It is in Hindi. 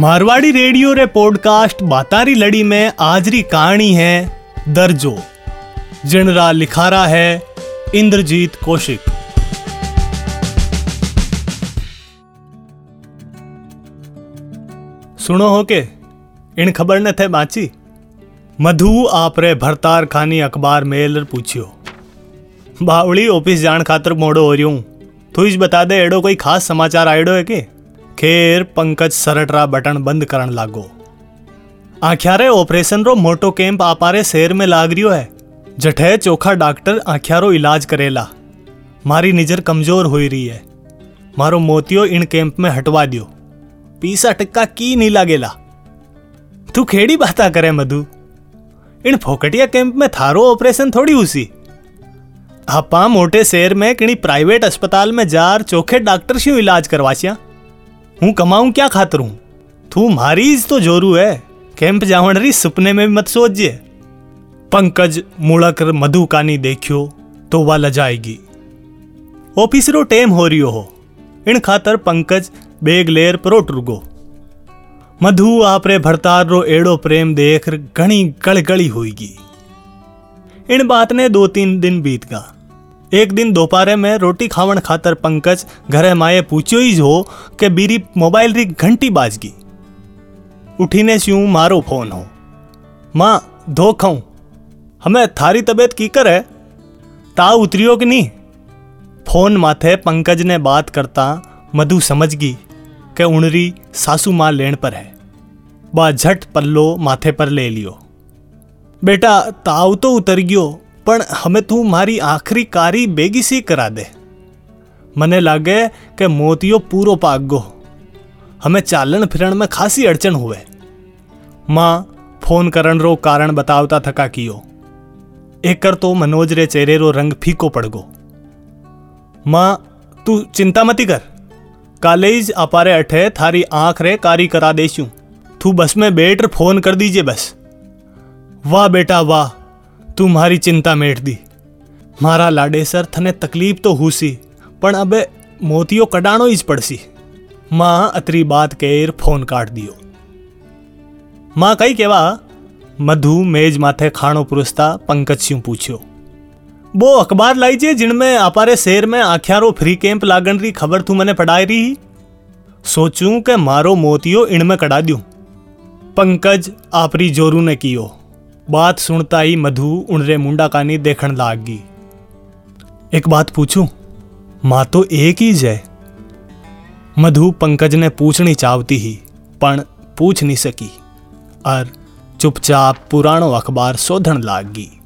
मारवाड़ी रेडियो रे पॉडकास्ट बातारी लड़ी में आज री कहानी है दर्जो। जिनरा लिखारा है इंद्रजीत कौशिक। सुनो हो के, इन खबर न थे बाची? मधु आपरे भरतार खानी अखबार मेल पूछियो। बावड़ी ऑफ़िस जान खातर मोड़ो हो रही हूँ तू इस बता दे, एडो कोई खास समाचार आएडो है के? खेर पंकज सरटरा बटन बंद करण लागो। आख्यारे ऑपरेशन रो मोटो कैंप आपारे शहर में लाग रियो है। जठे चोखा डॉक्टर आख्यारो इलाज करेला। मारी निजर कमज़ोर हो रही है। मारो मोतियो इन कैंप में हटवा दियो। पीसा टक्का की नहीं लागेला। तू खेड़ी बाता करे मधु। इन फोकटिया कैंप में थारो ऑपरेशन थोड़ी उसी आपा मोटे शहर में किणी प्राइवेट अस्पताल में जार चोखे डॉक्टर शू इलाज करवासिया हूँ कमाऊं क्या खातर हूँ? तू मारीज तो जोरू है। कैंप जावण री सपने में मत सोचिए पंकज मुड़क मधु कानी देखियो तो वह लजाएगी। ऑफ़िस रो टेम हो रियो हो। इन खातर पंकज, बेग लेर परोट रुगो। मधु, आपरे भरतार रो एड़ो प्रेम देख घणी गड़गड़ी हुईगी इन बात ने दो तीन दिन बीत गा एक दिन दोपहर में रोटी खावण खातर पंकज घरे माए पूछो ही हो कि बीरी मोबाइल री घंटी बाजगी। उठीने स्यू मारो फ़ोन हो। माँ, धो खाऊं। हमें थारी तबीयत की कर? है ता उतरियो कि नहीं फ़ोन माथे पंकज ने बात करता मधु समझ गई कि उणरी सासू माँ लेन पर है। बा झट पल्लो माथे पर ले लियो। बेटा ताव तो उतर गयो। પણ હવે તું મારી આખરી કારી બેગી સી કરા દે મને લાગે કે મોતિયો પૂરો પાગો हमें चालन फिरण में खासी अड़चन हुए माँ फोन करण रो कारण बतावता थका कियो एकर तो मनोज रे चेहरे रो रंग फीको पड़ गो माँ तू चिंता मती कर कॉलेज अपारे अठे थारी आंख रे कारी करा देशू तू बस में बैठ फोन कर दीजिए बस वाह बेटा वाह તું મારી ચિંતા મેળદી મારા લાડેસર થને તકલીફ તો હુસી પણ અબે મોતીઓ કડાણો જ પડસી માં અતરી બાત કેર ફોન કાઢ દિયો માં કઈ કેવા મધુ મેજ માથે ખાણો પુરસતા पंकज सिंह पूछियो वो अखबार लाइजे जिनमें अपारे शहर में आख्यारो फ्री कैंप लागण री खबर तू मैंने पढ़ाई रही सोचूं के मारो मोतियो इनमें कड़ा दूं पंकज आपरी जोरू ने कियो बात सुनता ही मधु उनरे मुंडा कानी देखण लाग। गई एक बात पूछू? माँ तो एक ही जय मधु पंकज ने पूछनी चाहती ही, पण पूछ नहीं सकी। और चुपचाप पुराणो अखबार शोधन लाग। गई